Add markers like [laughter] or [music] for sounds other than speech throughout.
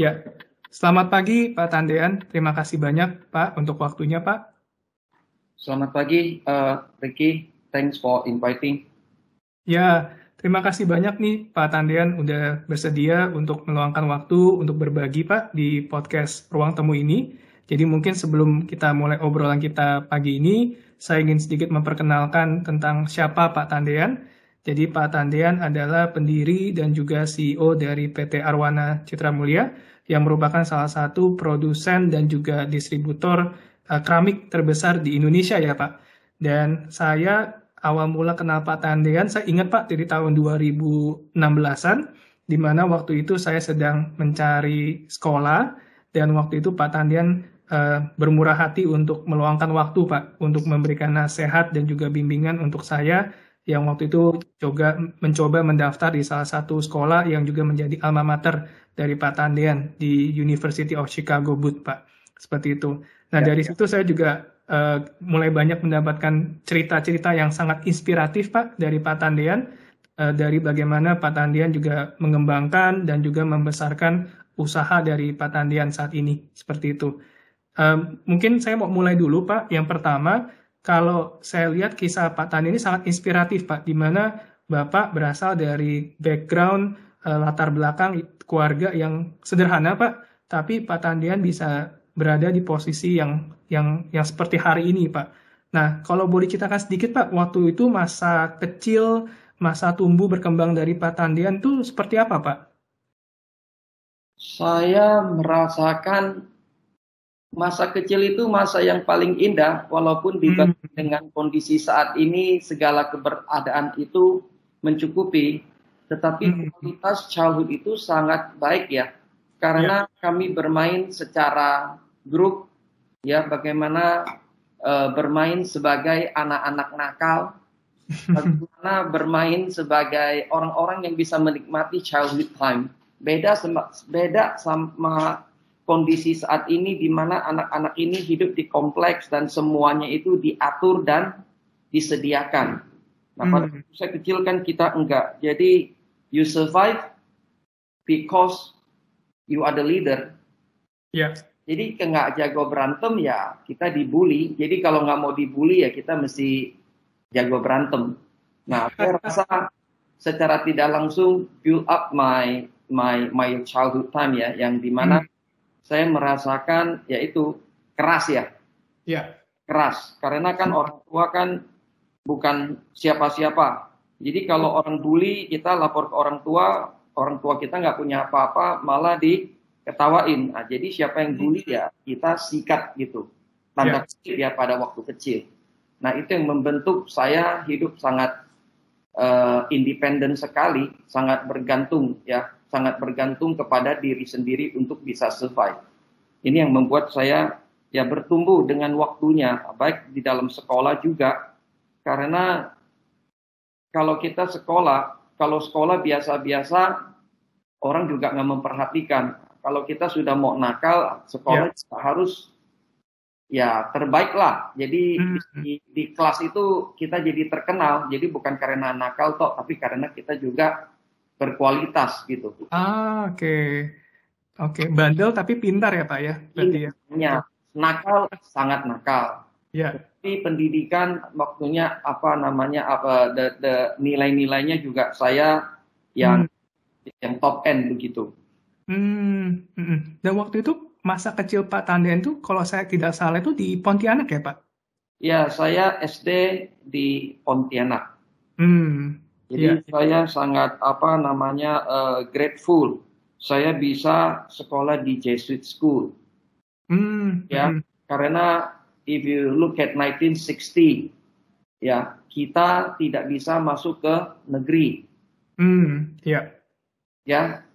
Ya, selamat pagi Pak Tandean. Terima kasih banyak Pak untuk waktunya Pak. Selamat pagi uh, Ricky. Thanks for inviting. Ya, terima kasih banyak nih Pak Tandean udah bersedia untuk meluangkan waktu untuk berbagi Pak di podcast Ruang Temu ini. Jadi mungkin sebelum kita mulai obrolan kita pagi ini, saya ingin sedikit memperkenalkan tentang siapa Pak Tandean. Jadi Pak Tandean adalah pendiri dan juga CEO dari PT Arwana Citra Mulia yang merupakan salah satu produsen dan juga distributor uh, keramik terbesar di Indonesia ya Pak. Dan saya awal mula kenal Pak Tandean, saya ingat Pak dari tahun 2016-an, di mana waktu itu saya sedang mencari sekolah, dan waktu itu Pak Tandean uh, bermurah hati untuk meluangkan waktu Pak, untuk memberikan nasihat dan juga bimbingan untuk saya yang waktu itu juga mencoba mendaftar di salah satu sekolah yang juga menjadi alma mater dari Pak Tandean di University of Chicago Booth Pak. Seperti itu. Nah, ya, dari ya. situ saya juga uh, mulai banyak mendapatkan cerita-cerita yang sangat inspiratif Pak dari Pak Tandean uh, dari bagaimana Pak Tandean juga mengembangkan dan juga membesarkan usaha dari Pak Tandean saat ini. Seperti itu. Uh, mungkin saya mau mulai dulu Pak. Yang pertama, kalau saya lihat kisah Pak Tandean ini sangat inspiratif Pak, di mana Bapak berasal dari background uh, latar belakang keluarga yang sederhana Pak, tapi Pak Tandian bisa berada di posisi yang yang yang seperti hari ini, Pak. Nah, kalau boleh ceritakan sedikit, Pak, waktu itu masa kecil, masa tumbuh berkembang dari Pak Tandian itu seperti apa, Pak? Saya merasakan masa kecil itu masa yang paling indah, walaupun dibanding hmm. dengan kondisi saat ini segala keberadaan itu mencukupi, tetapi hmm. kualitas childhood itu sangat baik ya, karena ya. kami bermain secara grup ya bagaimana uh, bermain sebagai anak-anak nakal [laughs] bagaimana bermain sebagai orang-orang yang bisa menikmati childhood time beda sama beda sama kondisi saat ini di mana anak-anak ini hidup di kompleks dan semuanya itu diatur dan disediakan. Nah, pada hmm. saya kecil kan kita enggak. Jadi you survive because you are the leader. Yeah. Jadi nggak jago berantem ya kita dibully. Jadi kalau nggak mau dibully ya kita mesti jago berantem. Nah, saya [laughs] rasa secara tidak langsung build up my my my childhood time ya, yang di mana hmm. Saya merasakan yaitu keras ya. Ya. Keras. Karena kan orang tua kan bukan siapa-siapa. Jadi kalau orang bully kita lapor ke orang tua, orang tua kita nggak punya apa-apa, malah di ketawain. Nah, jadi siapa yang bully ya kita sikat gitu. Tanda yeah. ya pada waktu kecil. Nah itu yang membentuk saya hidup sangat uh, independen sekali, sangat bergantung ya, sangat bergantung kepada diri sendiri untuk bisa survive. Ini yang membuat saya ya bertumbuh dengan waktunya, baik di dalam sekolah juga, karena kalau kita sekolah, kalau sekolah biasa-biasa orang juga nggak memperhatikan kalau kita sudah mau nakal, sekolah ya. harus ya terbaik lah. Jadi hmm. di, di kelas itu kita jadi terkenal. Jadi bukan karena nakal toh, tapi karena kita juga berkualitas gitu. Ah, oke. Okay. Oke, okay. bandel tapi pintar ya Pak ya? Berarti ya. Iya. Nakal sangat nakal. Ya. Tapi pendidikan waktunya apa namanya apa the, the nilai-nilainya juga saya yang hmm. yang top end begitu. Hmm, hmm, dan waktu itu masa kecil Pak Tandian itu kalau saya tidak salah itu di Pontianak ya Pak? Ya, saya SD di Pontianak. Hmm. Jadi ya. saya sangat apa namanya uh, grateful. Saya bisa sekolah di Jesuit School. Hmm. Ya, hmm. karena if you look at 1960, ya kita tidak bisa masuk ke negeri. Hmm. Ya. Ya,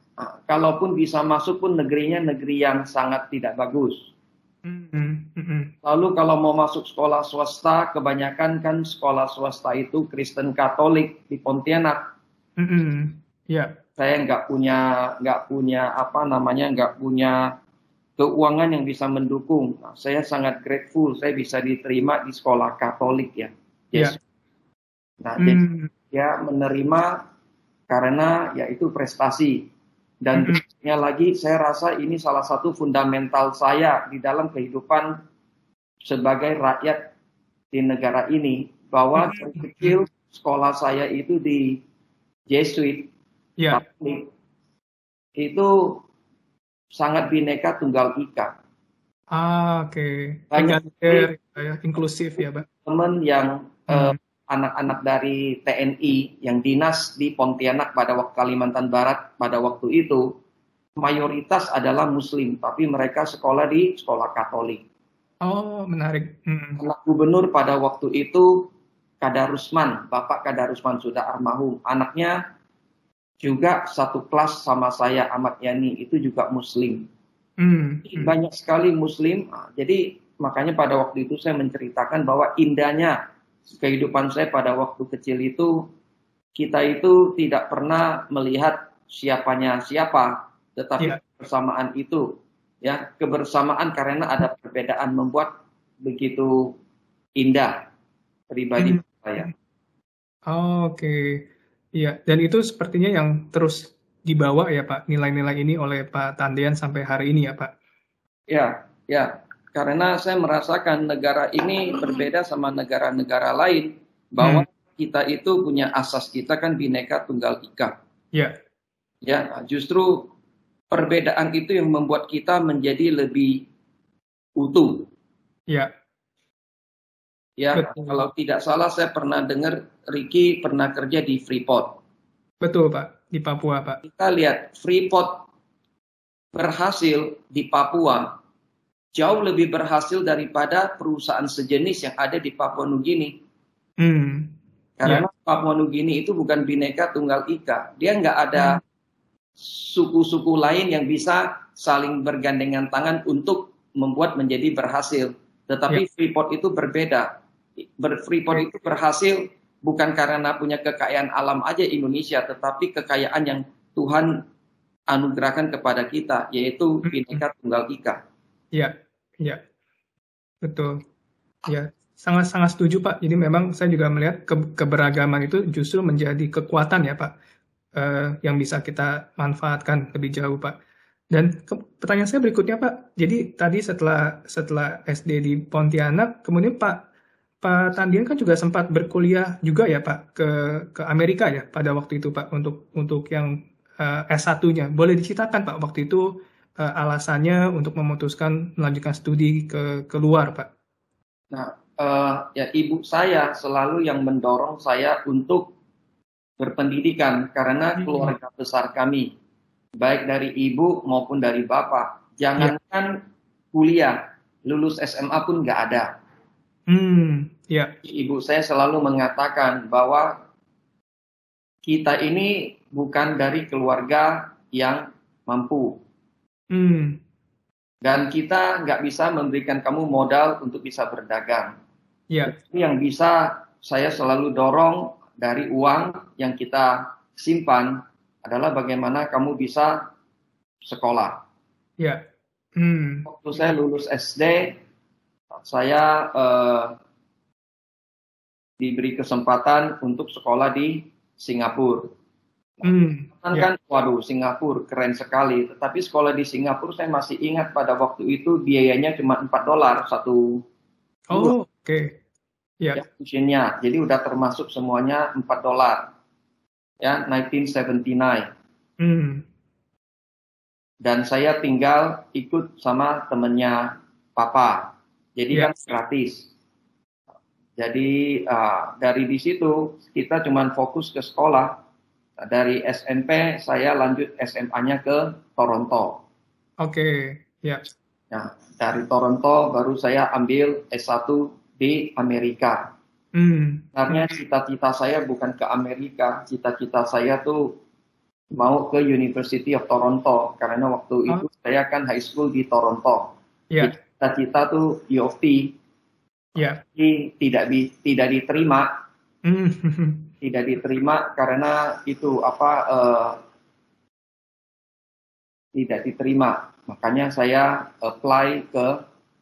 kalaupun bisa masuk pun negerinya negeri yang sangat tidak bagus. Lalu kalau mau masuk sekolah swasta, kebanyakan kan sekolah swasta itu Kristen Katolik di Pontianak. Mm-hmm. Yeah. Saya nggak punya nggak punya apa namanya nggak punya keuangan yang bisa mendukung. Nah, saya sangat grateful saya bisa diterima di sekolah Katolik ya. Yes. Yeah. Nah, mm. jadi ya menerima karena ya itu prestasi Dan berikutnya lagi, saya rasa ini salah satu fundamental saya di dalam kehidupan sebagai rakyat di negara ini. Bahwa dari kecil sekolah saya itu di Jesuit, Katolik, itu sangat bineka tunggal ika. ah, oke. Banyak Egaliter, ya, inklusif ya, Pak. Teman yang Hmm. Anak-anak dari TNI yang dinas di Pontianak pada waktu Kalimantan Barat pada waktu itu mayoritas adalah Muslim, tapi mereka sekolah di sekolah Katolik. Oh, menarik. Hmm. Anak gubernur pada waktu itu Kadarusman, Bapak Kadarusman sudah almarhum. Anaknya juga satu kelas sama saya Ahmad Yani itu juga Muslim. Hmm. hmm. Banyak sekali Muslim. Jadi makanya pada waktu itu saya menceritakan bahwa indahnya kehidupan saya pada waktu kecil itu kita itu tidak pernah melihat siapanya siapa, tetapi Ya. kebersamaan itu ya kebersamaan karena ada perbedaan membuat begitu indah pribadi Hmm. saya. Oh, Oke, Iya. Dan itu sepertinya yang terus dibawa ya Pak, nilai-nilai ini oleh Pak Tandian sampai hari ini ya Pak. Ya, ya. Karena saya merasakan negara ini berbeda sama negara-negara lain bahwa kita itu punya asas kita kan bineka tunggal ika. Ya, Ya, justru perbedaan itu yang membuat kita menjadi lebih utuh. ya, Ya, Betul. kalau tidak salah saya pernah dengar Ricky pernah kerja di Freeport. betul Pak, di Papua Pak. Kita lihat Freeport berhasil di Papua jauh lebih berhasil daripada perusahaan sejenis yang ada di Papua Nugini. Hmm. Karena Papua Nugini itu bukan bineka tunggal ika. Dia nggak ada suku-suku lain yang bisa saling bergandengan tangan untuk membuat menjadi berhasil. Tetapi Freeport itu berbeda. Ber- Freeport itu berhasil bukan karena punya kekayaan alam aja Indonesia, tetapi kekayaan yang Tuhan anugerahkan kepada kita, yaitu bineka tunggal ika. Ya, ya, betul. Ya, sangat-sangat setuju Pak. Jadi memang saya juga melihat ke- keberagaman itu justru menjadi kekuatan ya Pak, eh, yang bisa kita manfaatkan lebih jauh Pak. Dan pertanyaan saya berikutnya Pak. Jadi tadi setelah setelah SD di Pontianak, kemudian Pak Pak Tandian kan juga sempat berkuliah juga ya Pak ke ke Amerika ya pada waktu itu Pak untuk untuk yang eh, S1-nya. Boleh diceritakan Pak waktu itu eh, alasannya untuk memutuskan melanjutkan studi ke keluar Pak. Nah, eh, ya ibu saya selalu yang mendorong saya untuk berpendidikan karena Hmm. keluarga besar kami, baik dari ibu maupun dari bapak, jangankan kuliah, lulus SMA pun nggak ada. Hmm, ya, Ibu saya selalu mengatakan bahwa kita ini bukan dari keluarga yang mampu hmm, dan kita nggak bisa memberikan kamu modal untuk bisa berdagang. ya, Ini yang bisa saya selalu dorong dari uang yang kita simpan adalah bagaimana kamu bisa sekolah. ya, hmm, Waktu saya lulus SD, saya eh, diberi kesempatan untuk sekolah di Singapura. Hmm, Kan ya, kan, waduh, Singapura keren sekali. Tetapi sekolah di Singapura saya masih ingat pada waktu itu biayanya cuma 4 dolar satu oh, oke, ya, ya, tuitionnya. Jadi udah termasuk semuanya 4 dolar. Ya, 1979. hmm, Dan saya tinggal ikut sama temennya papa. Jadi Ya. kan gratis. Jadi ah, dari di situ kita cuman fokus ke sekolah. Dari SMP saya lanjut SMA-nya ke Toronto. oke, ya, Nah, dari Toronto baru saya ambil S1 di Amerika. Sebenarnya cita-cita saya bukan ke Amerika, cita-cita saya tuh mau ke University of Toronto karena waktu Oh. itu saya kan high school di Toronto. Jadi Cita-cita tuh U of T, ya, tapi tidak di, tidak diterima, hmm, [laughs] tidak diterima karena itu apa eh, tidak diterima. Makanya saya apply ke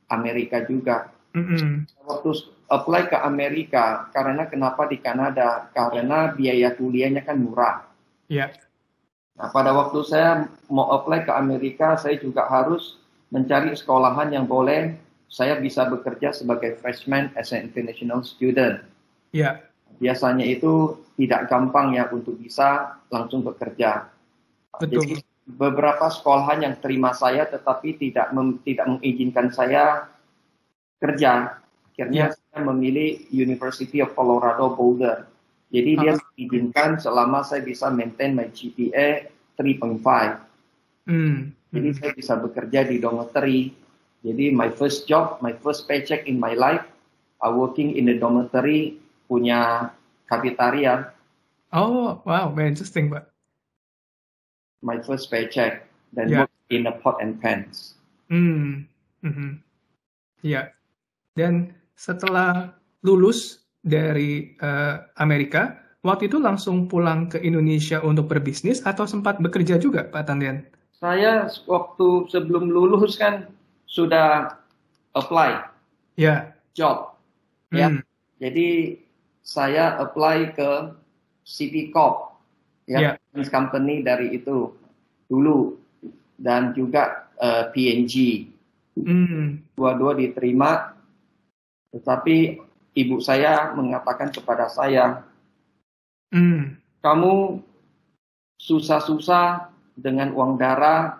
Amerika juga. hmm, waktu apply ke Amerika karena kenapa di Kanada karena biaya kuliahnya kan murah ya, Nah, pada waktu saya mau apply ke Amerika, saya juga harus mencari sekolahan yang boleh saya bisa bekerja sebagai freshman as an international student. Ya. Biasanya itu tidak gampang ya untuk bisa langsung bekerja. Betul. Jadi beberapa sekolahan yang terima saya tetapi tidak mem, tidak mengizinkan saya kerja. Akhirnya Ya. saya memilih University of Colorado Boulder. Jadi dia Ah. mengizinkan selama saya bisa maintain my GPA 3.5. Hmm. Jadi Hmm. saya bisa bekerja di dormitory. Jadi my first job, my first paycheck in my life, I working in the dormitory punya cafeteria. Oh, wow, very interesting, Pak. My first paycheck dan Ya. work in a pot and pans. Hmm. Mhm. Ya. Dan setelah lulus dari eh, Amerika, waktu itu langsung pulang ke Indonesia untuk berbisnis atau sempat bekerja juga, Pak Tandian? Saya waktu sebelum lulus kan sudah apply Ya. job. Ya. Hmm. Jadi saya apply ke CP Corp, Ya. ya, company dari itu dulu dan juga eh, PNG. Hmm. Dua-dua diterima, tetapi ibu saya mengatakan kepada saya, Hmm. kamu susah-susah dengan uang darah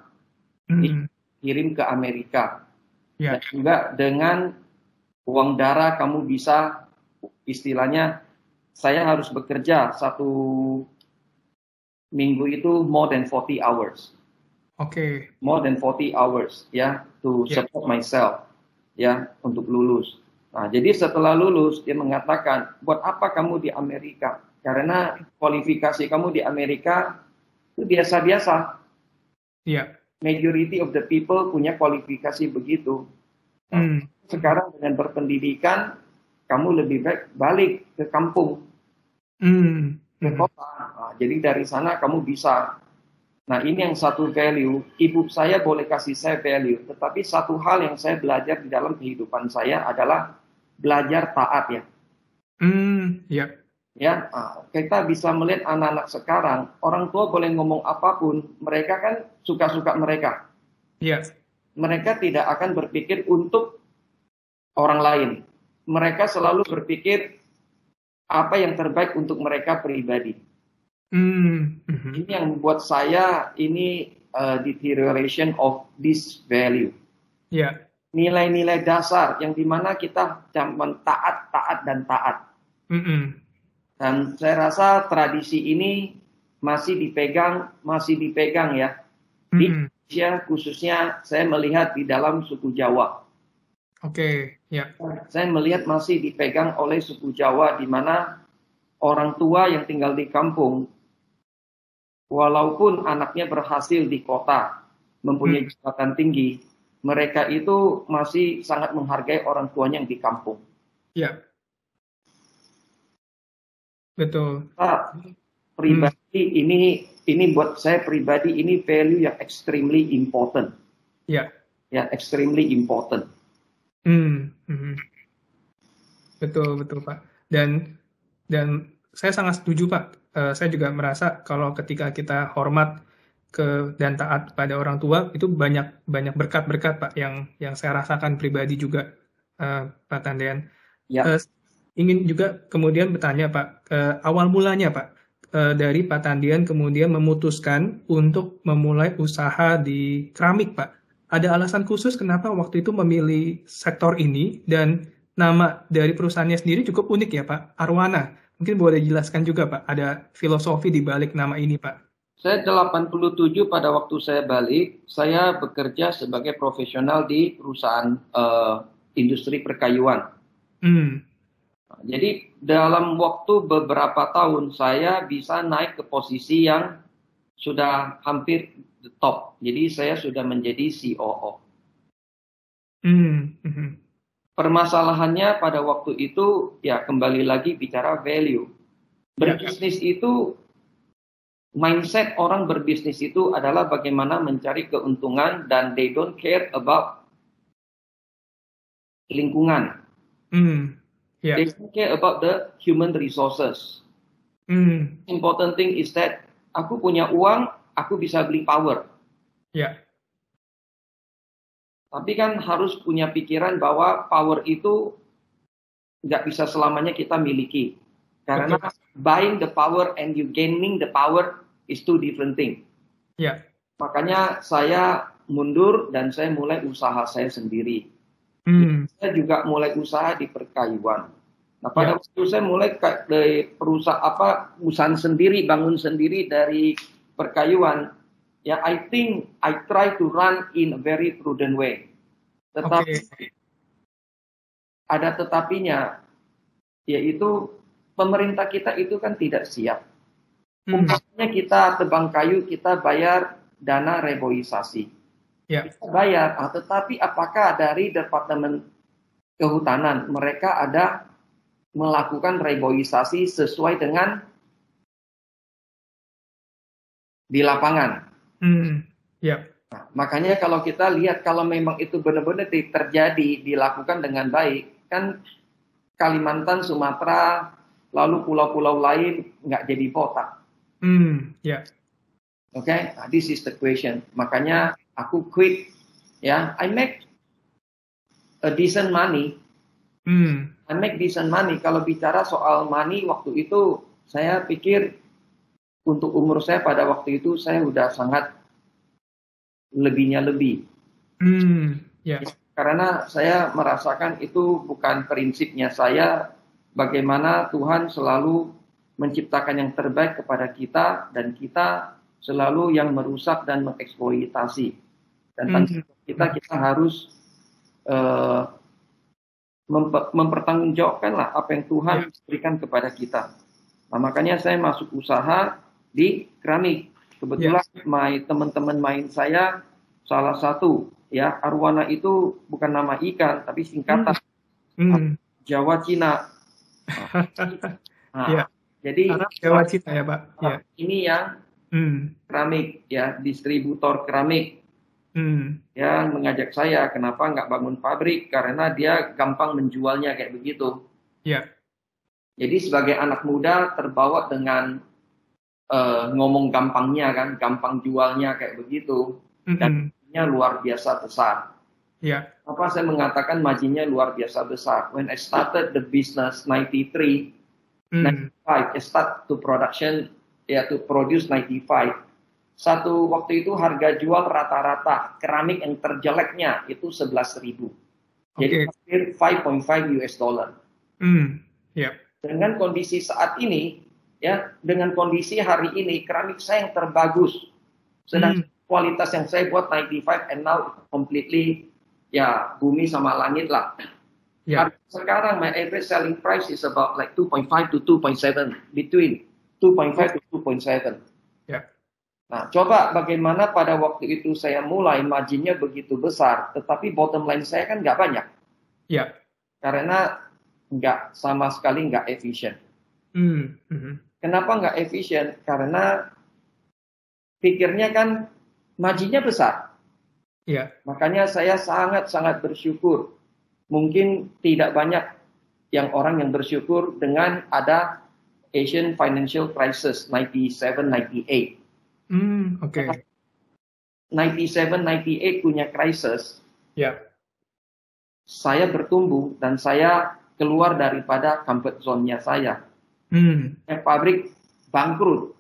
Hmm. kirim ke Amerika. Ya. Dan juga dengan uang darah kamu bisa istilahnya saya harus bekerja satu minggu itu more than 40 hours. Oke. More than 40 hours ya to support myself ya untuk lulus. Nah, jadi setelah lulus dia mengatakan, "Buat apa kamu di Amerika?" Karena kualifikasi kamu di Amerika itu biasa-biasa. Ya. Majority of the people punya kualifikasi begitu. Hmm. sekarang dengan berpendidikan kamu lebih baik balik ke kampung Hmm. ke Hmm. kota Nah, jadi dari sana kamu bisa nah ini yang satu value ibu saya boleh kasih saya value tetapi satu hal yang saya belajar di dalam kehidupan saya adalah belajar taat ya Hmm. Ya. ya ah, kita bisa melihat anak-anak sekarang orang tua boleh ngomong apa pun mereka kan suka-suka mereka Ya. mereka tidak akan berpikir untuk orang lain. Mereka selalu berpikir apa yang terbaik untuk mereka pribadi. Hmm. Mhm. Ini yang membuat saya ini uh, deterioration of this value. Ya. Nilai-nilai dasar yang di mana kita zaman taat, taat dan taat. Hmm. Dan saya rasa tradisi ini masih dipegang, masih dipegang ya. Di Hmm. Indonesia khususnya saya melihat di dalam suku Jawa. Oke. Ya. saya melihat masih dipegang oleh suku Jawa di mana orang tua yang tinggal di kampung walaupun anaknya berhasil di kota mempunyai jabatan tinggi mereka itu masih sangat menghargai orang tuanya yang di kampung. Ya. Betul. Nah, pribadi ini ini buat saya pribadi ini value yang extremely important. Ya. Ya, extremely important. Hmm, mhm. Betul, betul, Pak. Dan dan saya sangat setuju, Pak. Eh, saya juga merasa kalau ketika kita hormat ke dan taat pada orang tua itu banyak banyak berkat-berkat, Pak, yang yang saya rasakan pribadi juga, eh, Pak Tandian. Ya. Eh, ingin juga kemudian bertanya, Pak, eh, awal mulanya, Pak, eh, dari Pak Tandian kemudian memutuskan untuk memulai usaha di keramik, Pak. Ada alasan khusus kenapa waktu itu memilih sektor ini dan nama dari perusahaannya sendiri cukup unik ya Pak, Arwana. Mungkin boleh dijelaskan juga Pak, ada filosofi di balik nama ini Pak. Saya 87 pada waktu saya balik, saya bekerja sebagai profesional di perusahaan eh, industri perkayuan. Hmm, Jadi dalam waktu beberapa tahun saya bisa naik ke posisi yang sudah hampir the top. Jadi saya sudah menjadi COO. hmm, mhm. Permasalahannya pada waktu itu ya kembali lagi bicara value. Berbisnis itu mindset orang berbisnis itu adalah bagaimana mencari keuntungan dan they don't care about lingkungan. Hmm, ya, They don't care about the human resources. hmm, Important thing is that aku punya uang, aku bisa beli power. Ya. Tapi kan harus punya pikiran bahwa power itu nggak bisa selamanya kita miliki. Karena Betul. buying the power and you gaining the power is two different thing. Ya. Makanya saya mundur dan saya mulai usaha saya sendiri. Hmm. Saya juga mulai usaha di perkayuan. Nah pada Ya. waktu saya mulai dari perusahaan apa usaha sendiri, bangun sendiri dari perkayuan, ya I think I try to run in a very prudent way. Tetapi Oke. ada tetapinya, yaitu pemerintah kita itu kan tidak siap. Hmm. Umpamanya kita tebang kayu, kita bayar dana reboisasi. Ya. Kita bayar, ah, tetapi apakah dari Departemen Kehutanan mereka ada melakukan reboisasi sesuai dengan di lapangan? Hmm. Ya. Nah, makanya kalau kita lihat kalau memang itu benar-benar di- terjadi dilakukan dengan baik, kan Kalimantan, Sumatera, lalu pulau-pulau lain nggak jadi botak. Hmm. Ya. Oke, Nah, this is the question. Makanya aku quit, ya, I make a decent money. Hmm. I make decent money. Kalau bicara soal money waktu itu, saya pikir untuk umur saya pada waktu itu saya udah sangat lebihnya lebih. Hmm. Ya. Karena saya merasakan itu bukan prinsipnya saya, bagaimana Tuhan selalu menciptakan yang terbaik kepada kita dan kita selalu yang merusak dan mengeksploitasi. Dan Hmm. jawab kita kita harus eh, mempe- mempertanggungjawabkan lah apa yang Tuhan Ya. berikan kepada kita. Nah, makanya saya masuk usaha di keramik. Kebetulan my teman-teman main saya salah satu ya arwana itu bukan nama ikan tapi singkatan Hmm. Jawa Cina. [laughs] Nah, Ya. Jadi Arab Jawa Cina ya Pak. Ya. ini yang Hmm. keramik ya distributor keramik Hmm. yang mengajak saya kenapa nggak bangun pabrik karena dia gampang menjualnya kayak begitu. Ya. Jadi sebagai anak muda terbawa dengan eh, ngomong gampangnya kan, gampang jualnya kayak begitu, Hmm. nya luar biasa besar. Ya. Apa saya mengatakan marginnya luar biasa besar? When I started the business 93, Hmm. 95, I start to production ya to produce 95. Satu waktu itu harga jual rata-rata keramik yang terjeleknya itu 11.000. Jadi Oke. hampir 5.5 US dollar. Hmm. Ya. Dengan kondisi saat ini, ya, dengan kondisi hari ini, keramik saya yang terbagus. Sedang Hmm. kualitas yang saya buat 95 and now completely ya bumi sama langit lah. Harga Sekarang my average selling price is about like 2.5 to 2.7 between 2.5 to 2.7. Ya. Nah, coba bagaimana pada waktu itu saya mulai marginnya begitu besar, tetapi bottom line saya kan nggak banyak Ya. karena nggak sama sekali nggak efisien. Hmm. Hmm. Kenapa nggak efisien? Karena pikirnya kan marginnya besar. Ya. Makanya saya sangat-sangat bersyukur. Mungkin tidak banyak yang orang yang bersyukur dengan ada Asian Financial Crisis 97-98. Hmm. Oke. 97-98 punya krisis, Ya. saya bertumbuh dan saya keluar daripada comfort zone-nya saya. Hmm. Yang pabrik bangkrut.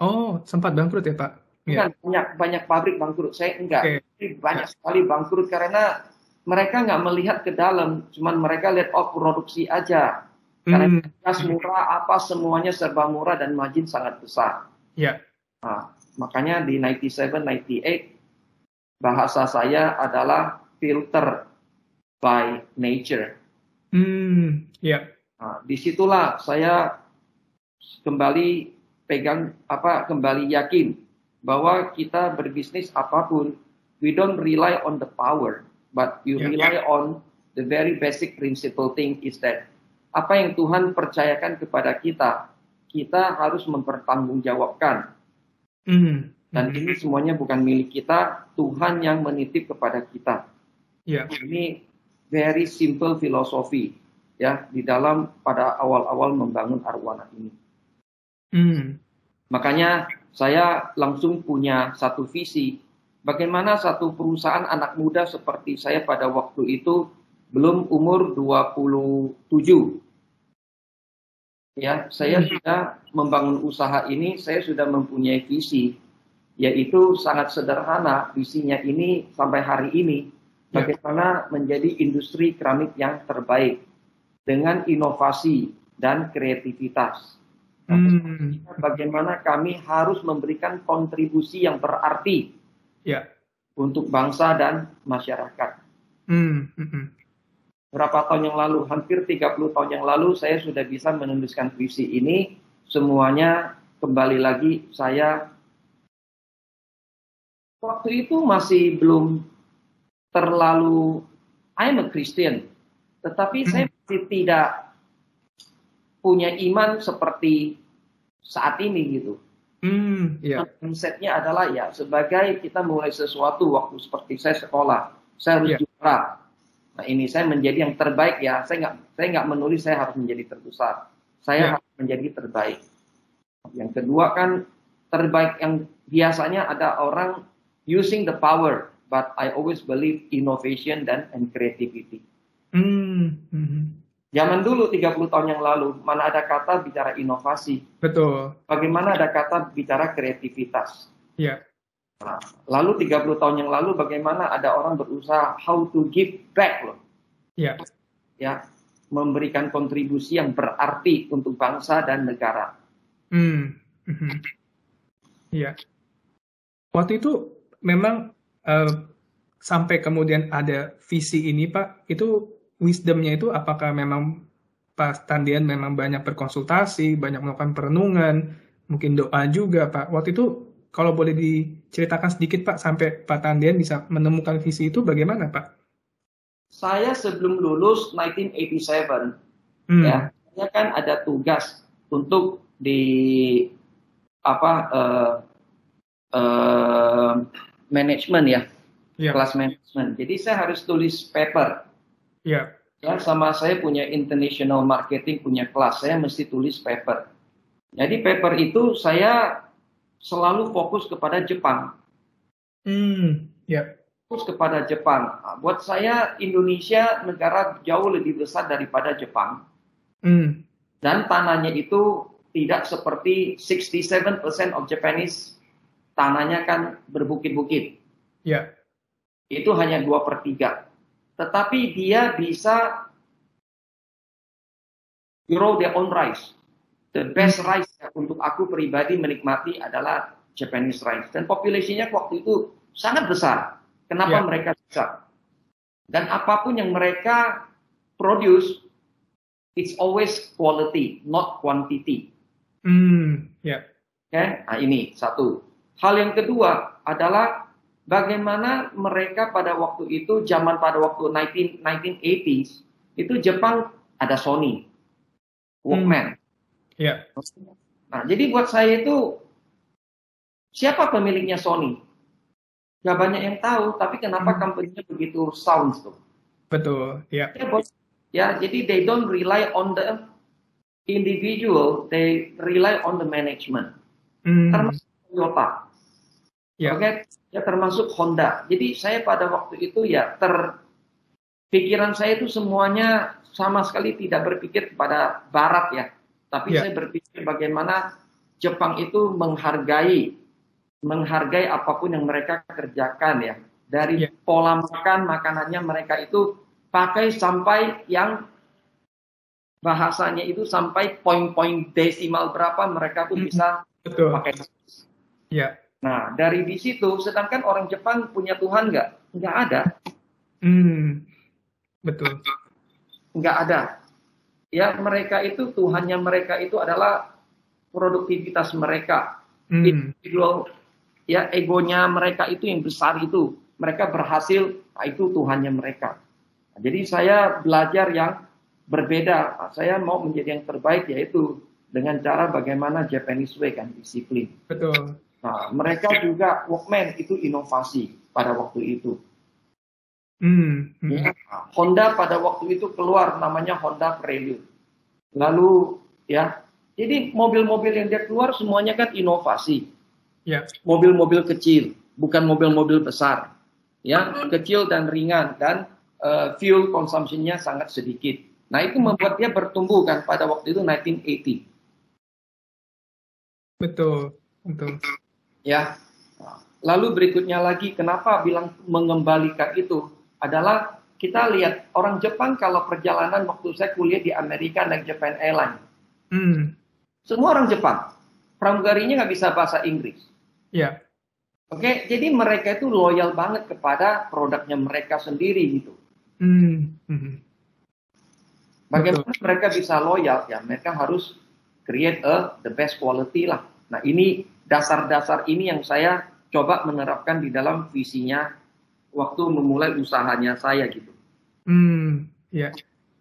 Oh, sempat bangkrut ya Pak? Bukan banyak banyak pabrik bangkrut. Saya enggak. Jadi banyak sekali bangkrut karena mereka nggak melihat ke dalam, cuman mereka lihat oh produksi aja. Karena Hmm. gas murah apa semuanya serba murah dan margin sangat besar. Ya. Nah, makanya di 97 98 bahasa saya adalah filter by nature. Hmm. Ya. Nah, di situlah saya kembali pegang apa kembali yakin bahwa kita berbisnis apa pun we don't rely on the power but you Ya. rely on the very basic principle thing is that apa yang Tuhan percayakan kepada kita kita harus mempertanggungjawabkan Hmm. dan Hmm. ini semuanya bukan milik kita Tuhan yang menitip kepada kita Ya. ini very simple filosofi ya di dalam pada awal-awal membangun arwana ini. Hmm. Makanya saya langsung punya satu visi. Bagaimana satu perusahaan anak muda seperti saya pada waktu itu belum umur 27. Ya, saya sudah membangun usaha ini, saya sudah mempunyai visi, yaitu sangat sederhana. Visinya ini sampai hari ini, ya. bagaimana menjadi industri keramik yang terbaik dengan inovasi dan kreativitas. Hmm. Bagaimana kami harus memberikan kontribusi yang berarti ya. untuk bangsa dan masyarakat. Hmm. Hmm. hmm berapa tahun yang lalu, hampir 30 tahun yang lalu saya sudah bisa menuliskan visi ini. Semuanya kembali lagi saya waktu itu masih belum terlalu I'm a Christian, tetapi hmm. saya masih tidak punya iman seperti saat ini gitu. Hmm, yeah. Mindsetnya adalah ya sebagai kita mulai sesuatu waktu seperti saya sekolah, saya harus yeah. juara, Nah, ini saya menjadi yang terbaik ya. Saya nggak saya nggak menulis saya harus menjadi terbesar. Saya ya. harus menjadi terbaik. Yang kedua kan terbaik yang biasanya ada orang using the power, but I always believe innovation dan and creativity. Mm -hmm. Zaman dulu 30 tahun yang lalu, mana ada kata bicara inovasi. Betul. Bagaimana ada kata bicara kreativitas. Iya. Nah, lalu 30 tahun yang lalu bagaimana ada orang berusaha how to give back loh. Ya. Ya, memberikan kontribusi yang berarti untuk bangsa dan negara. Hmm. Mhm. Iya. Waktu itu memang uh, sampai kemudian ada visi ini Pak, itu wisdomnya itu apakah memang Pak Tandian memang banyak berkonsultasi, banyak melakukan perenungan, mungkin doa juga Pak. Waktu itu kalau boleh diceritakan sedikit Pak, sampai Pak Tandian bisa menemukan visi itu bagaimana Pak? Saya sebelum lulus 1987, hmm. ya, saya kan ada tugas untuk di apa uh, uh, manajemen ya, yeah. kelas manajemen. Jadi saya harus tulis paper. Ya. Ya, sama saya punya international marketing punya kelas, saya mesti tulis paper. Jadi paper itu saya selalu fokus kepada Jepang. Hmm, ya. Yeah. Fokus kepada Jepang. Nah, buat saya Indonesia negara jauh lebih besar daripada Jepang. Hmm. Dan tanahnya itu tidak seperti 67% of Japanese tanahnya kan berbukit-bukit. Ya. Yeah. Itu hanya dua per tiga. Tetapi dia bisa grow their own rice. The best hmm. rice untuk aku pribadi menikmati adalah Japanese rice. Dan populasinya waktu itu sangat besar. Kenapa yeah. mereka bisa? Dan apa pun yang mereka produce, it's always quality, not quantity. Hmm, ya. Yeah. Okay? Nah ini satu. Hal yang kedua adalah bagaimana mereka pada waktu itu, zaman pada waktu 19, 1980s, itu Jepang ada Sony, Walkman. Hmm. Ya. Nah, jadi buat saya itu siapa pemiliknya Sony? Gak banyak yang tahu, tapi kenapa hmm. company-nya begitu sound tuh? Betul, ya. Ya, ya, jadi they don't rely on the individual, they rely on the management. Hmm. Termasuk Toyota. Ya. Oke, okay? ya termasuk Honda. Jadi saya pada waktu itu ya ter pikiran saya itu semuanya sama sekali tidak berpikir kepada barat ya tapi yeah. saya berpikir bagaimana Jepang itu menghargai menghargai apa pun yang mereka kerjakan ya. Dari yeah. pola makan makanannya mereka itu pakai sampai yang bahasanya itu sampai poin-poin desimal berapa mereka tuh bisa Betul. pakai. Ya. Nah dari di situ, sedangkan orang Jepang punya Tuhan nggak? Nggak ada. Hmm. Betul. Nggak ada ya mereka itu Tuhannya mereka itu adalah produktivitas mereka hmm. individual ya egonya mereka itu yang besar itu mereka berhasil nah itu Tuhannya mereka nah, jadi saya belajar yang berbeda saya mau menjadi yang terbaik yaitu dengan cara bagaimana Japanese way kan disiplin betul nah mereka juga Walkman itu inovasi pada waktu itu Hmm, hmm. Ya, Honda pada waktu itu keluar namanya Honda Prelude. Lalu ya, jadi mobil-mobil yang dia keluar semuanya kan inovasi. Ya. Mobil-mobil kecil, bukan mobil-mobil besar. Ya, kecil dan ringan dan uh, fuel consumption-nya sangat sedikit. Nah, itu membuat dia bertumbuh kan pada waktu itu 1980. Betul, betul. Ya. Lalu berikutnya lagi, kenapa bilang mengembalikan itu? Adalah kita lihat orang Jepang kalau perjalanan waktu saya kuliah di Amerika naik Japan Airlines. Hmm. Semua orang Jepang. Pramugarinya nggak bisa bahasa Inggris. Ya. Oke, jadi mereka itu loyal banget kepada produknya mereka sendiri gitu. Hmm. Hmm. Bagaimana Betul. mereka bisa loyal? Ya, mereka harus create a the best quality lah. Nah, ini dasar-dasar ini yang saya coba menerapkan di dalam visinya waktu memulai usahanya saya gitu. Hmm, ya,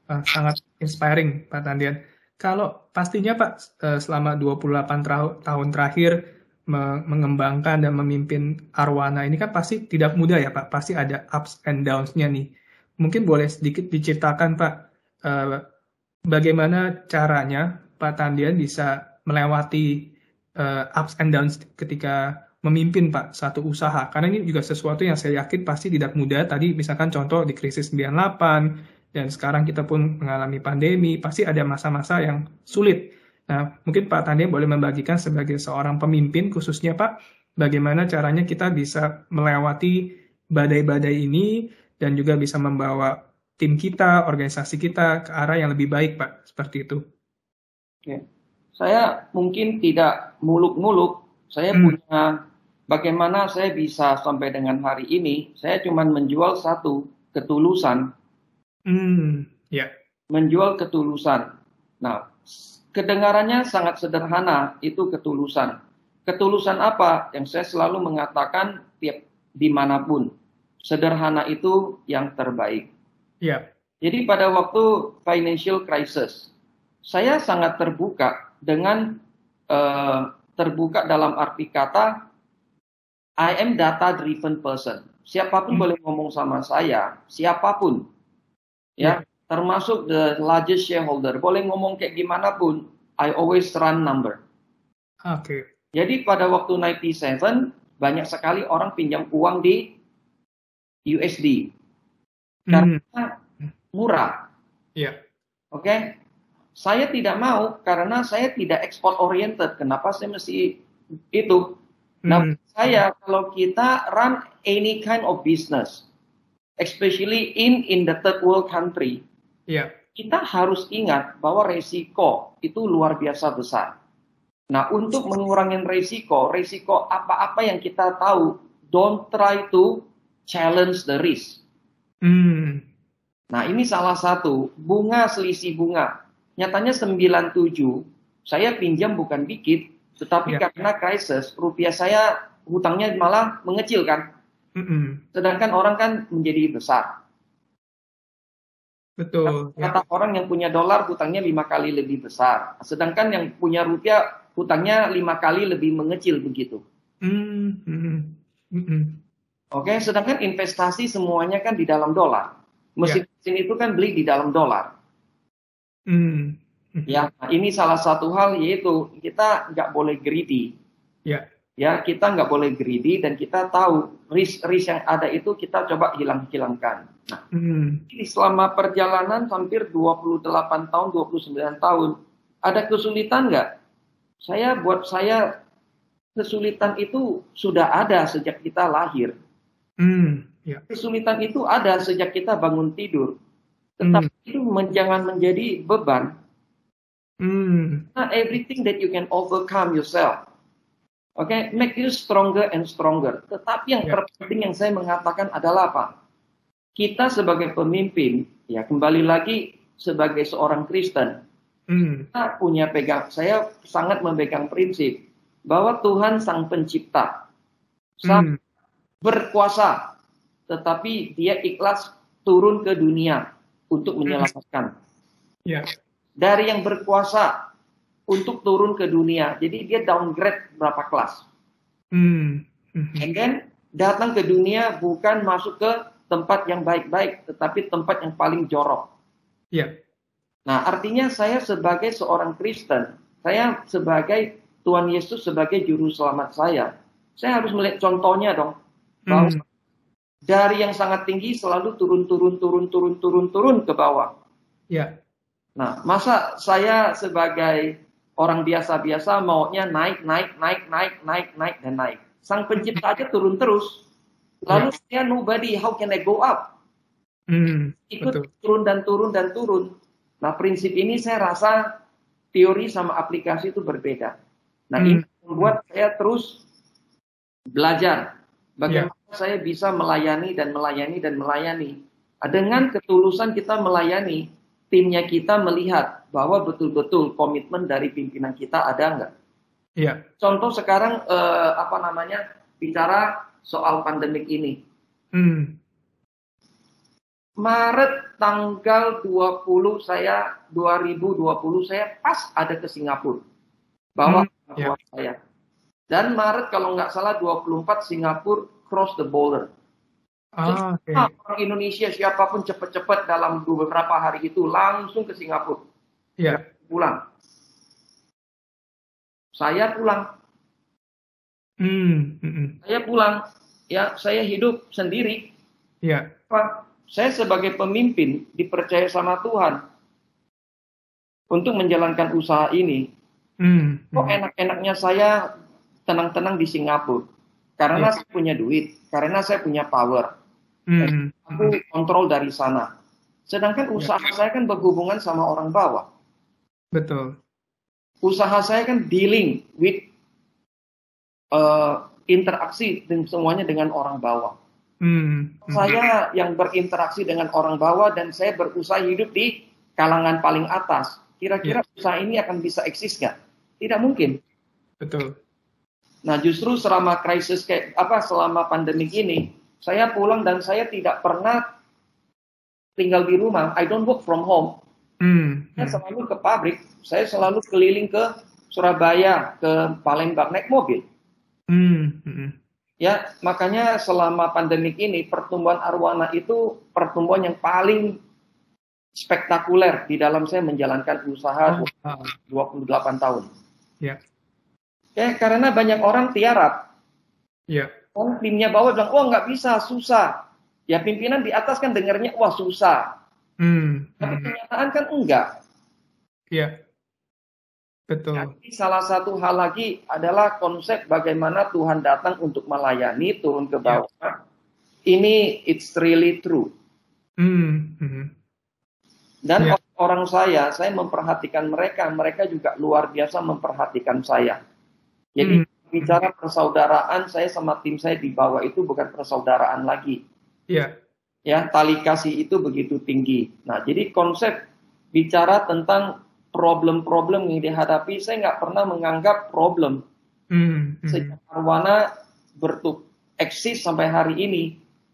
uh, sangat inspiring Pak Tandian. Kalau pastinya Pak uh, selama 28 tahun terakhir me mengembangkan dan memimpin Arwana ini kan pasti tidak mudah ya Pak, pasti ada ups and downs-nya nih. Mungkin boleh sedikit diceritakan Pak, uh, bagaimana caranya Pak Tandian bisa melewati uh, ups and downs ketika memimpin Pak satu usaha? Karena ini juga sesuatu yang saya yakin pasti tidak mudah. Tadi misalkan contoh di krisis 98 dan sekarang kita pun mengalami pandemi, pasti ada masa-masa yang sulit. Nah, mungkin Pak Tania boleh membagikan sebagai seorang pemimpin khususnya Pak, bagaimana caranya kita bisa melewati badai-badai ini dan juga bisa membawa tim kita, organisasi kita ke arah yang lebih baik Pak, seperti itu. Oke. Saya mungkin tidak muluk-muluk, saya hmm. punya bagaimana saya bisa sampai dengan hari ini, saya cuma menjual satu, ketulusan. Hmm, ya. Yeah. Menjual ketulusan. Nah, kedengarannya sangat sederhana, itu ketulusan. Ketulusan apa? Yang saya selalu mengatakan tiap di mana pun. Sederhana itu yang terbaik. Ya. Yeah. Jadi pada waktu financial crisis, saya sangat terbuka dengan uh, terbuka dalam arti kata I am data driven person. Siapa pun hmm. boleh ngomong sama saya, siapa pun. Ya, yeah. termasuk the largest shareholder, boleh ngomong kayak gimana pun, I always run number. Oke. Okay. Jadi pada waktu 97 banyak sekali orang pinjam uang di USD. Karena hmm. murah. Iya. Yeah. Oke. Okay? Saya tidak mau karena saya tidak export oriented. Kenapa saya mesti itu? Nah, hmm. saya kalau kita run any kind of business, especially in in the third world country, yeah. kita harus ingat bahwa resiko itu luar biasa besar. Nah, untuk mengurangi resiko, resiko apa-apa yang kita tahu, don't try to challenge the risk. Hmm. Nah, ini salah satu bunga selisih bunga. Nyatanya 97, saya pinjam bukan dikit, tetapi ya. karena krisis, rupiah saya hutangnya malah mengecil kan. Mm -mm. Sedangkan orang kan menjadi besar. Betul. Kata ya. orang yang punya dolar hutangnya lima kali lebih besar. Sedangkan yang punya rupiah hutangnya lima kali lebih mengecil begitu. Mm -mm. Mm -mm. Oke, sedangkan investasi semuanya kan di dalam dolar. Mesin-mesin ya. itu kan beli di dalam dolar. Mm. Ya, nah ini salah satu hal yaitu kita nggak boleh greedy. Ya. Ya, kita nggak boleh greedy dan kita tahu risk-risk yang ada itu kita coba hilang-hilangkan. Nah, hmm. selama perjalanan hampir 28 tahun, 29 tahun, ada kesulitan nggak? Saya buat saya kesulitan itu sudah ada sejak kita lahir. Hmm. Ya. Kesulitan itu ada sejak kita bangun tidur. Tetapi hmm. Itu jangan menjadi beban Mm. Not everything that you can overcome yourself. Okay, make you stronger and stronger. Tetapi yang yeah. terpenting yang saya mengatakan adalah apa? Kita sebagai pemimpin, ya kembali lagi sebagai seorang Kristen, mm. kita punya pegang. Saya sangat memegang prinsip bahwa Tuhan sang pencipta, sang mm. berkuasa, tetapi Dia ikhlas turun ke dunia untuk menyelamatkan. Yeah dari yang berkuasa untuk turun ke dunia. Jadi dia downgrade berapa kelas. Hmm. And then datang ke dunia bukan masuk ke tempat yang baik-baik, tetapi tempat yang paling jorok. Yeah. Nah, artinya saya sebagai seorang Kristen, saya sebagai Tuhan Yesus sebagai juru selamat saya, saya harus melihat contohnya dong. Bahwa Hmm. Dari yang sangat tinggi selalu turun, turun, turun, turun, turun, turun ke bawah. Ya. Nah, masa saya sebagai orang biasa-biasa maunya naik, naik, naik, naik, naik, naik, dan naik. Sang pencipta aja [laughs] turun terus. Lalu saya nobody, how can I go up? Hmm. Ikut Betul. turun dan turun dan turun. Nah, prinsip ini saya rasa teori sama aplikasi itu berbeda. Nah, Hmm. ini membuat saya terus belajar bagaimana saya bisa melayani dan melayani dan melayani. Dengan ketulusan kita melayani, timnya kita melihat bahwa betul-betul komitmen dari pimpinan kita ada enggak. Ya. Contoh sekarang eh, apa namanya bicara soal pandemik ini. Hmm. Maret tanggal 20 saya 2020 saya pas ada ke Singapura. Bawa Hmm, ya. tua saya. Dan Maret kalau nggak salah 24 Singapura cross the border. Ah, oke. Ah, orang Indonesia siapa pun cepat-cepat dalam beberapa hari itu langsung ke Singapura Ya. pulang. Saya pulang, hmm, hmm. saya pulang. Ya, saya hidup sendiri. Ya. Pak, saya sebagai pemimpin dipercaya sama Tuhan untuk menjalankan usaha ini. Hmm. Kok hmm. enak-enaknya saya tenang-tenang di Singapura? Karena Iya. saya punya duit, karena saya punya power. Hmm. Aku kontrol dari sana. Sedangkan usaha saya kan berhubungan sama orang bawah. Betul. Usaha saya kan dealing with uh, interaksi dan semuanya dengan orang bawah. Hmm. hmm. Saya yang berinteraksi dengan orang bawah dan saya berusaha hidup di kalangan paling atas. Kira-kira usaha ini akan bisa eksis nggak? Tidak mungkin. Betul. Nah, justru selama krisis kayak apa selama pandemik ini, saya pulang dan saya tidak pernah tinggal di rumah. I don't work from home. Hmm. Saya hmm. selalu ke pabrik. Saya selalu keliling ke Surabaya, ke Palembang naik mobil. Hmm. hmm. Ya, makanya selama pandemik ini pertumbuhan arwana itu pertumbuhan yang paling spektakuler di dalam saya menjalankan usaha Oh, ah. 28 tahun. Ya. Ya, karena banyak orang tiarap. Ya. Oh, timnya bawah bilang, oh nggak bisa, susah. Ya pimpinan di atas kan dengarnya, wah susah. Hmm. Tapi hmm. kenyataan kan enggak. Ya. Betul. Jadi salah satu hal lagi adalah konsep bagaimana Tuhan datang untuk melayani, turun ke bawah. Ini it's really true. Hmm. hmm. Dan Ya. orang saya, saya memperhatikan mereka, mereka juga luar biasa memperhatikan saya. Jadi Hmm. bicara persaudaraan, saya sama tim saya di bawah itu bukan persaudaraan lagi. Ya. Ya, tali kasih itu begitu tinggi. Nah, jadi konsep bicara tentang problem-problem yang dihadapi, saya nggak pernah menganggap problem. Hmm. hmm. Sejak Arwana bertuk eksis sampai hari ini,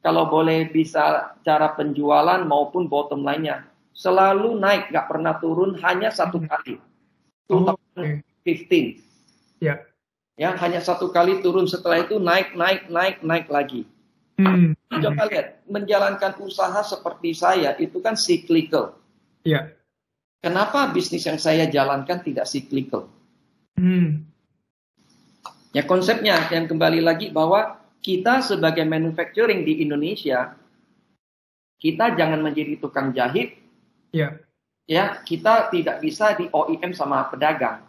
kalau boleh bisa cara penjualan maupun bottom line-nya, selalu naik, nggak pernah turun, hanya satu Hmm. kali. Oh, 2015. Ya. Ya, hanya satu kali turun, setelah itu naik, naik, naik, naik lagi. Hmm. Coba lihat, menjalankan usaha seperti saya itu kan cyclical. Ya. Kenapa bisnis yang saya jalankan tidak cyclical? Hmm. Ya konsepnya yang kembali lagi bahwa kita sebagai manufacturing di Indonesia, kita jangan menjadi tukang jahit, Ya. ya kita tidak bisa di OEM sama pedagang.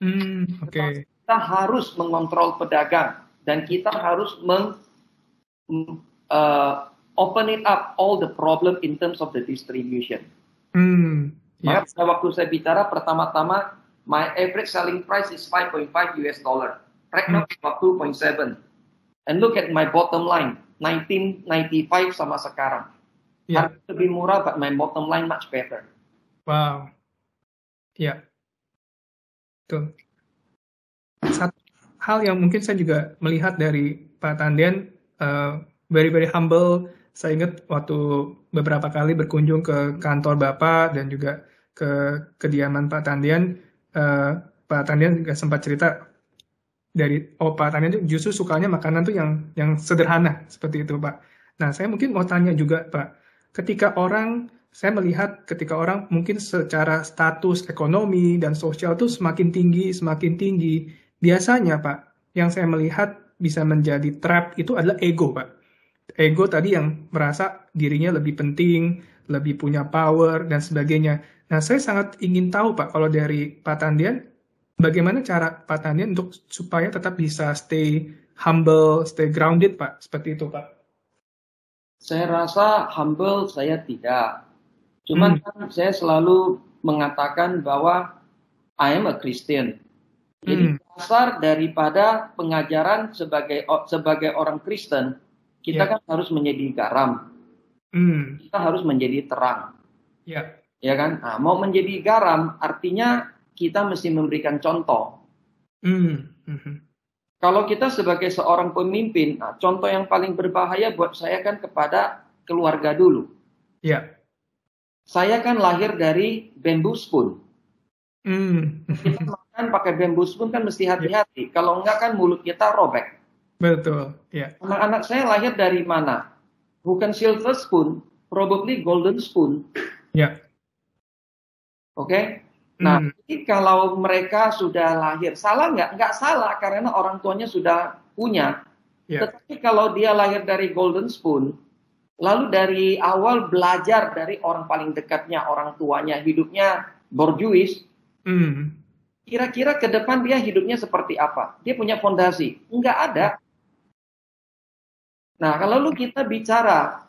Hmm. Oke. Kita harus mengontrol pedagang dan kita harus meng, uh, open it up all the problem in terms of the distribution. Hmm. Ya. Maka pada waktu saya bicara pertama-tama, my average selling price is 5.5 US dollar. Right now, about 2.7. And look at my bottom line, 1995 sama sekarang. Ya. Harga lebih murah, but my bottom line much better. Wow. Ya. Betul. Hal yang mungkin saya juga melihat dari Pak Tandian, uh, very very humble. Saya ingat waktu beberapa kali berkunjung ke kantor Bapak dan juga ke kediaman Pak Tandian, uh, Pak Tandian juga sempat cerita dari oh Pak Tandian itu justru sukanya makanan tuh yang yang sederhana seperti itu Pak. Nah saya mungkin mau tanya juga Pak, ketika orang saya melihat ketika orang mungkin secara status ekonomi dan sosial tuh semakin tinggi, semakin tinggi. Biasanya, Pak, yang saya melihat bisa menjadi trap itu adalah ego, Pak. Ego tadi yang merasa dirinya lebih penting, lebih punya power, dan sebagainya. Nah, saya sangat ingin tahu, Pak, kalau dari Pak Tandian, bagaimana cara Pak Tandian untuk supaya tetap bisa stay humble, stay grounded, Pak? Seperti itu, Pak. Saya rasa humble saya tidak. Cuman hmm. kan saya selalu mengatakan bahwa I am a Christian. Jadi hmm. Dasar daripada pengajaran sebagai sebagai orang Kristen, kita yeah. kan harus menjadi garam. Hmm. Kita harus menjadi terang. Yeah. Ya kan? Nah, mau menjadi garam artinya kita mesti memberikan contoh. Hmm. Hmm. Kalau kita sebagai seorang pemimpin, nah, contoh yang paling berbahaya buat saya kan kepada keluarga dulu. Ya. Yeah. Saya kan lahir dari bamboo spoon. Hmm. Makan pakai bamboo spoon kan mesti hati-hati. Kalau enggak kan mulut kita robek. Betul. Ya. Anak-anak saya lahir dari mana? Bukan silver spoon, probably golden spoon. Ya. Oke. Okay? Nah, hmm. jadi kalau mereka sudah lahir, salah nggak? Nggak salah karena orang tuanya sudah punya. Yeah. Tetapi kalau dia lahir dari golden spoon, lalu dari awal belajar dari orang paling dekatnya, orang tuanya, hidupnya borjuis, Hmm. Kira-kira ke depan dia hidupnya seperti apa? Dia punya fondasi? Enggak ada. Nah, kalau lalu kita bicara,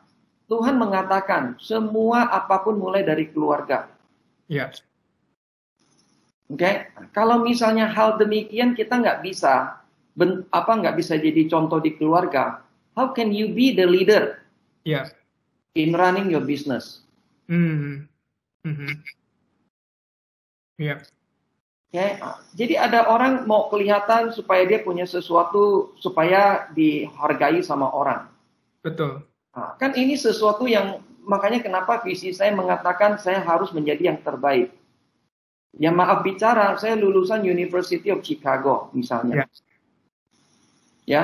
Tuhan mengatakan semua apa pun mulai dari keluarga. Ya. Oke, okay? kalau misalnya hal demikian kita nggak bisa, ben, apa nggak bisa jadi contoh di keluarga. How can you be the leader? Ya. In running your business. Hmm. Mm -hmm. Ya. Okay. Jadi ada orang mau kelihatan supaya dia punya sesuatu supaya dihargai sama orang. Betul. Nah, kan ini sesuatu yang makanya kenapa visi saya mengatakan saya harus menjadi yang terbaik. Ya maaf bicara, saya lulusan University of Chicago misalnya. Ya. ya.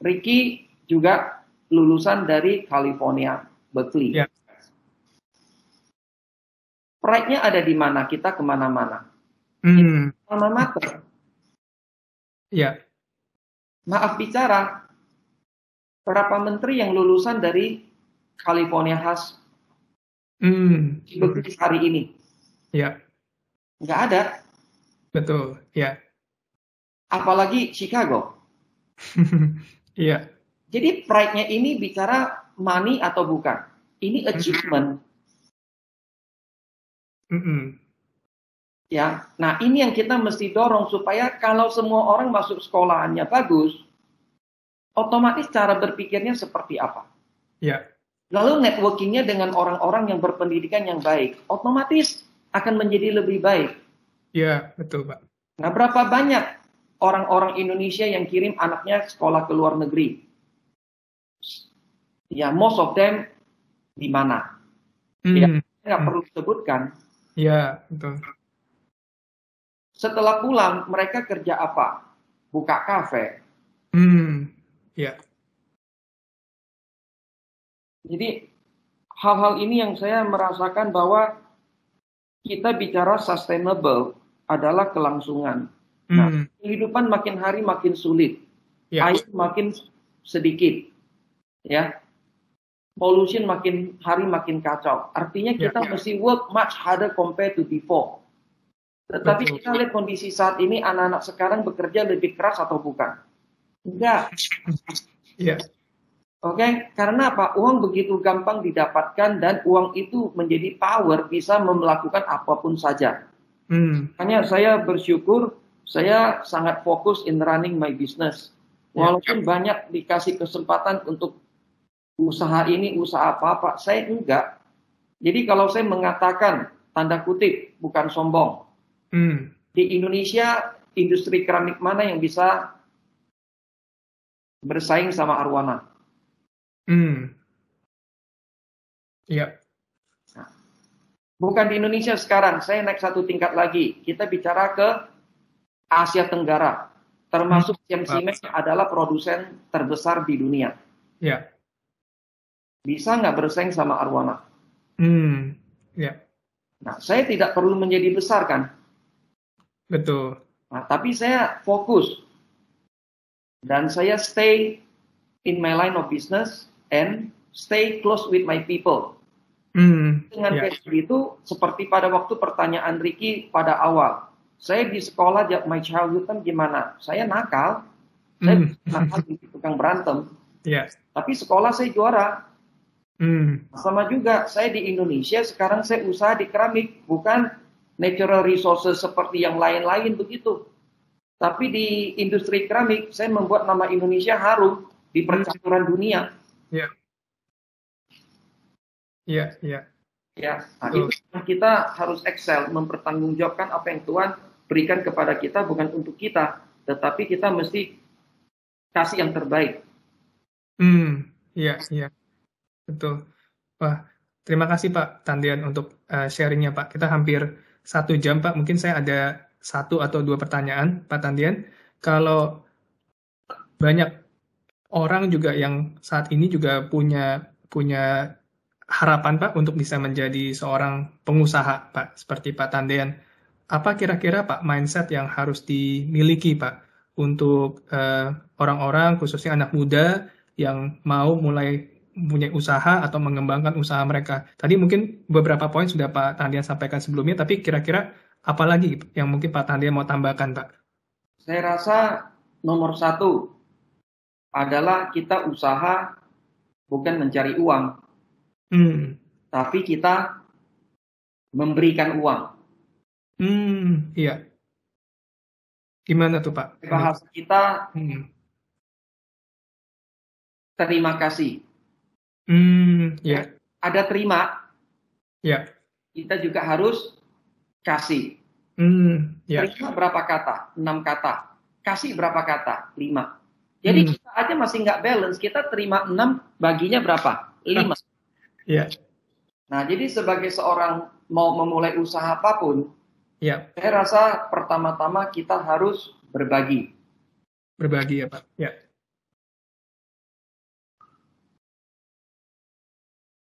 Ricky juga lulusan dari California, Berkeley. Ya. Pride-nya ada di mana? Kita ke mana-mana. Hmm. Alma mater. Ya. Maaf bicara, berapa menteri yang lulusan dari California Khas hmm. Berkeley hari ini? Ya. Nggak ada. Betul, ya. Apalagi Chicago. Iya. [laughs] Jadi pride-nya ini bicara money atau bukan? Ini achievement. Mm -mm. Ya, nah ini yang kita mesti dorong supaya kalau semua orang masuk sekolahannya bagus, otomatis cara berpikirnya seperti apa? Ya. Lalu networkingnya dengan orang-orang yang berpendidikan yang baik, otomatis akan menjadi lebih baik. Ya, betul, Pak. Nah, berapa banyak orang-orang Indonesia yang kirim anaknya sekolah ke luar negeri? Ya, most of them di mana? Hmm. Ya, nggak hmm. perlu disebutkan. Ya, betul. Setelah pulang, mereka kerja apa? Buka kafe. Hmm, ya. Yeah. Jadi hal-hal ini yang saya merasakan bahwa kita bicara sustainable adalah kelangsungan. Nah, hmm. kehidupan makin hari makin sulit, yeah. air makin sedikit, ya pollution makin hari makin kacau. Artinya ya, kita yeah, mesti work much harder compared to before. Tetapi Betul. kita lihat kondisi saat ini anak-anak sekarang bekerja lebih keras atau bukan? Enggak. Iya. Oke, okay? karena apa? Uang begitu gampang didapatkan dan uang itu menjadi power bisa melakukan apa pun saja. Hmm. Hanya saya bersyukur saya sangat fokus in running my business. Ya. Walaupun yeah. banyak dikasih kesempatan untuk usaha ini, usaha apa-apa. Saya enggak. Jadi kalau saya mengatakan, tanda kutip, bukan sombong. Hmm. Di Indonesia, industri keramik mana yang bisa bersaing sama Arwana? Hmm. Iya. Nah, bukan di Indonesia sekarang, saya naik satu tingkat lagi. Kita bicara ke Asia Tenggara. Termasuk hmm. CMC adalah produsen terbesar di dunia. Iya bisa nggak bersaing sama Arwana? Hmm, ya. Nah, saya tidak perlu menjadi besar kan? Betul. Nah, tapi saya fokus. Dan saya stay in my line of business and stay close with my people. Hmm, Dengan kayak begitu, seperti pada waktu pertanyaan Ricky pada awal, saya di sekolah my childhood kan gimana? Saya nakal, saya Hmm. [laughs] nakal di tukang berantem, Ya. tapi sekolah saya juara. Hmm. Sama juga, saya di Indonesia sekarang saya usaha di keramik, bukan natural resources seperti yang lain-lain begitu. Tapi di industri keramik, saya membuat nama Indonesia harum di percaturan dunia. Ya. Ya, ya. Ya, nah, Betul. itu yang kita harus excel, mempertanggungjawabkan apa yang Tuhan berikan kepada kita bukan untuk kita, tetapi kita mesti kasih yang terbaik. Hmm, iya, iya. Betul. Wah, terima kasih Pak Tandian untuk eh, sharingnya Pak. Kita hampir satu jam Pak. Mungkin saya ada satu atau dua pertanyaan Pak Tandian. Kalau banyak orang juga yang saat ini juga punya punya harapan Pak untuk bisa menjadi seorang pengusaha Pak, seperti Pak Tandian. Apa kira-kira Pak mindset yang harus dimiliki Pak untuk eh, orang-orang khususnya anak muda yang mau mulai mempunyai usaha atau mengembangkan usaha mereka. Tadi mungkin beberapa poin sudah Pak Tandian sampaikan sebelumnya, tapi kira-kira apa lagi yang mungkin Pak Tandian mau tambahkan, Pak? Saya rasa nomor satu adalah kita usaha bukan mencari uang, Hmm, tapi kita memberikan uang. hmm, iya. Gimana tuh Pak? Bahasa kita Hmm, terima kasih. Hmm, iya, Ada terima, iya. kita juga harus kasih. Hmm, iya. Terima berapa kata? Enam kata. Kasih berapa kata? Lima. Jadi Hmm. kita aja masih nggak balance. Kita terima enam, baginya berapa? Lima. Iya, [laughs] Nah, jadi sebagai seorang mau memulai usaha apa pun, iya. saya rasa pertama-tama kita harus berbagi. Berbagi ya Pak. Iya.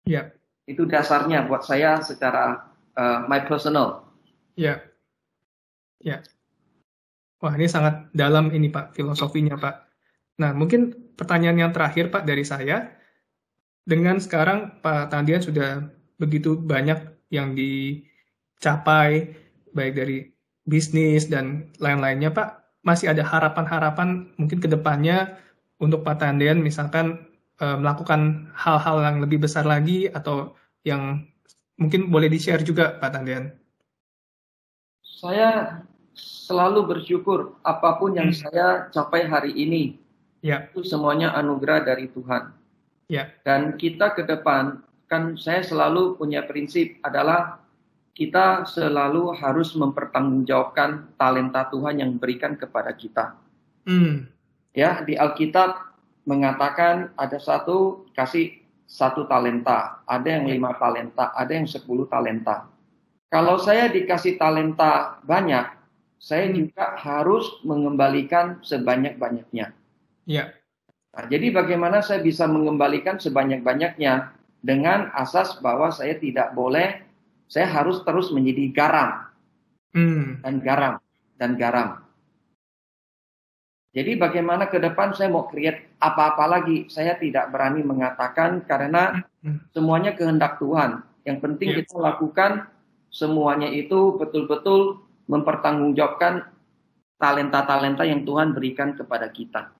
Iya, Itu dasarnya buat saya secara uh, my personal. iya. Iya. Wah, ini sangat dalam ini Pak, filosofinya Pak. Nah, mungkin pertanyaan yang terakhir Pak dari saya, dengan sekarang Pak Tandian sudah begitu banyak yang dicapai, baik dari bisnis dan lain-lainnya Pak, masih ada harapan-harapan mungkin ke depannya untuk Pak Tandian misalkan eh, melakukan hal-hal yang lebih besar lagi atau yang mungkin boleh di-share juga Pak Tandian. Saya selalu bersyukur apa pun yang Hmm. saya capai hari ini, Ya, itu semuanya anugerah dari Tuhan. ya, Dan kita ke depan, kan saya selalu punya prinsip adalah kita selalu harus mempertanggungjawabkan talenta Tuhan yang berikan kepada kita. hmm, Ya, di Alkitab mengatakan ada satu kasih satu talenta, ada yang lima talenta, ada yang sepuluh talenta. Kalau saya dikasih talenta banyak, saya juga harus mengembalikan sebanyak-banyaknya. ya, Nah, jadi bagaimana saya bisa mengembalikan sebanyak-banyaknya dengan asas bahwa saya tidak boleh, saya harus terus menjadi garam hmm, dan garam dan garam. Jadi bagaimana ke depan saya mau create apa-apa lagi, saya tidak berani mengatakan karena hmm, semuanya kehendak Tuhan. Yang penting Ya. kita lakukan semuanya itu betul-betul mempertanggungjawabkan talenta-talenta yang Tuhan berikan kepada kita.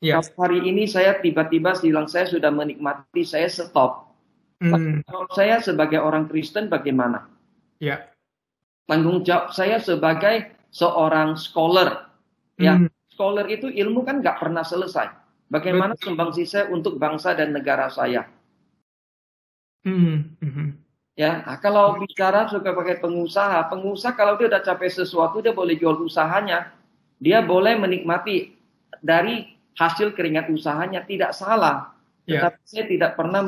ya, Kalau hari ini saya tiba-tiba bilang saya sudah menikmati, saya stop. Kalau saya sebagai orang Kristen bagaimana? ya, Tanggung jawab saya sebagai seorang scholar. Ya, hmm, scholar itu ilmu kan nggak pernah selesai. Bagaimana sumbangsi saya untuk bangsa dan negara saya? hmm, hmm, Ya, nah, kalau bicara sebagai pengusaha, pengusaha kalau dia udah capai sesuatu dia boleh jual usahanya, dia boleh menikmati dari hasil keringat usahanya tidak salah. ya, Tetapi saya tidak pernah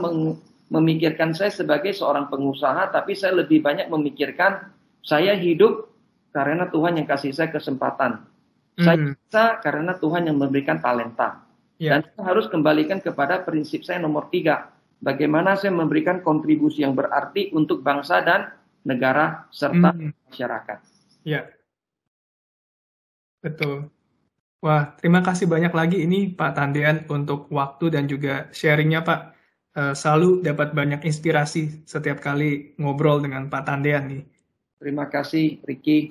memikirkan saya sebagai seorang pengusaha, tapi saya lebih banyak memikirkan saya hidup karena Tuhan yang kasih saya kesempatan. Saya hmm, bisa karena Tuhan yang memberikan talenta. ya, Dan saya harus kembalikan kepada prinsip saya nomor tiga. Bagaimana saya memberikan kontribusi yang berarti untuk bangsa dan negara serta hmm, masyarakat. ya, betul. Wah, terima kasih banyak lagi ini Pak Tandian untuk waktu dan juga sharingnya Pak. Uh, selalu dapat banyak inspirasi setiap kali ngobrol dengan Pak Tandian nih. Terima kasih Ricky.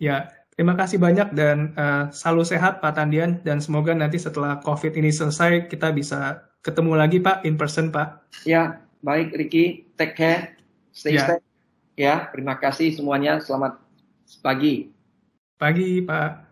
Ya, terima kasih banyak dan uh, selalu sehat Pak Tandian dan semoga nanti setelah COVID ini selesai kita bisa ketemu lagi Pak in person Pak. Ya, baik Ricky, take care, stay ya. safe. Ya, terima kasih semuanya. Selamat pagi. Pagi Pak.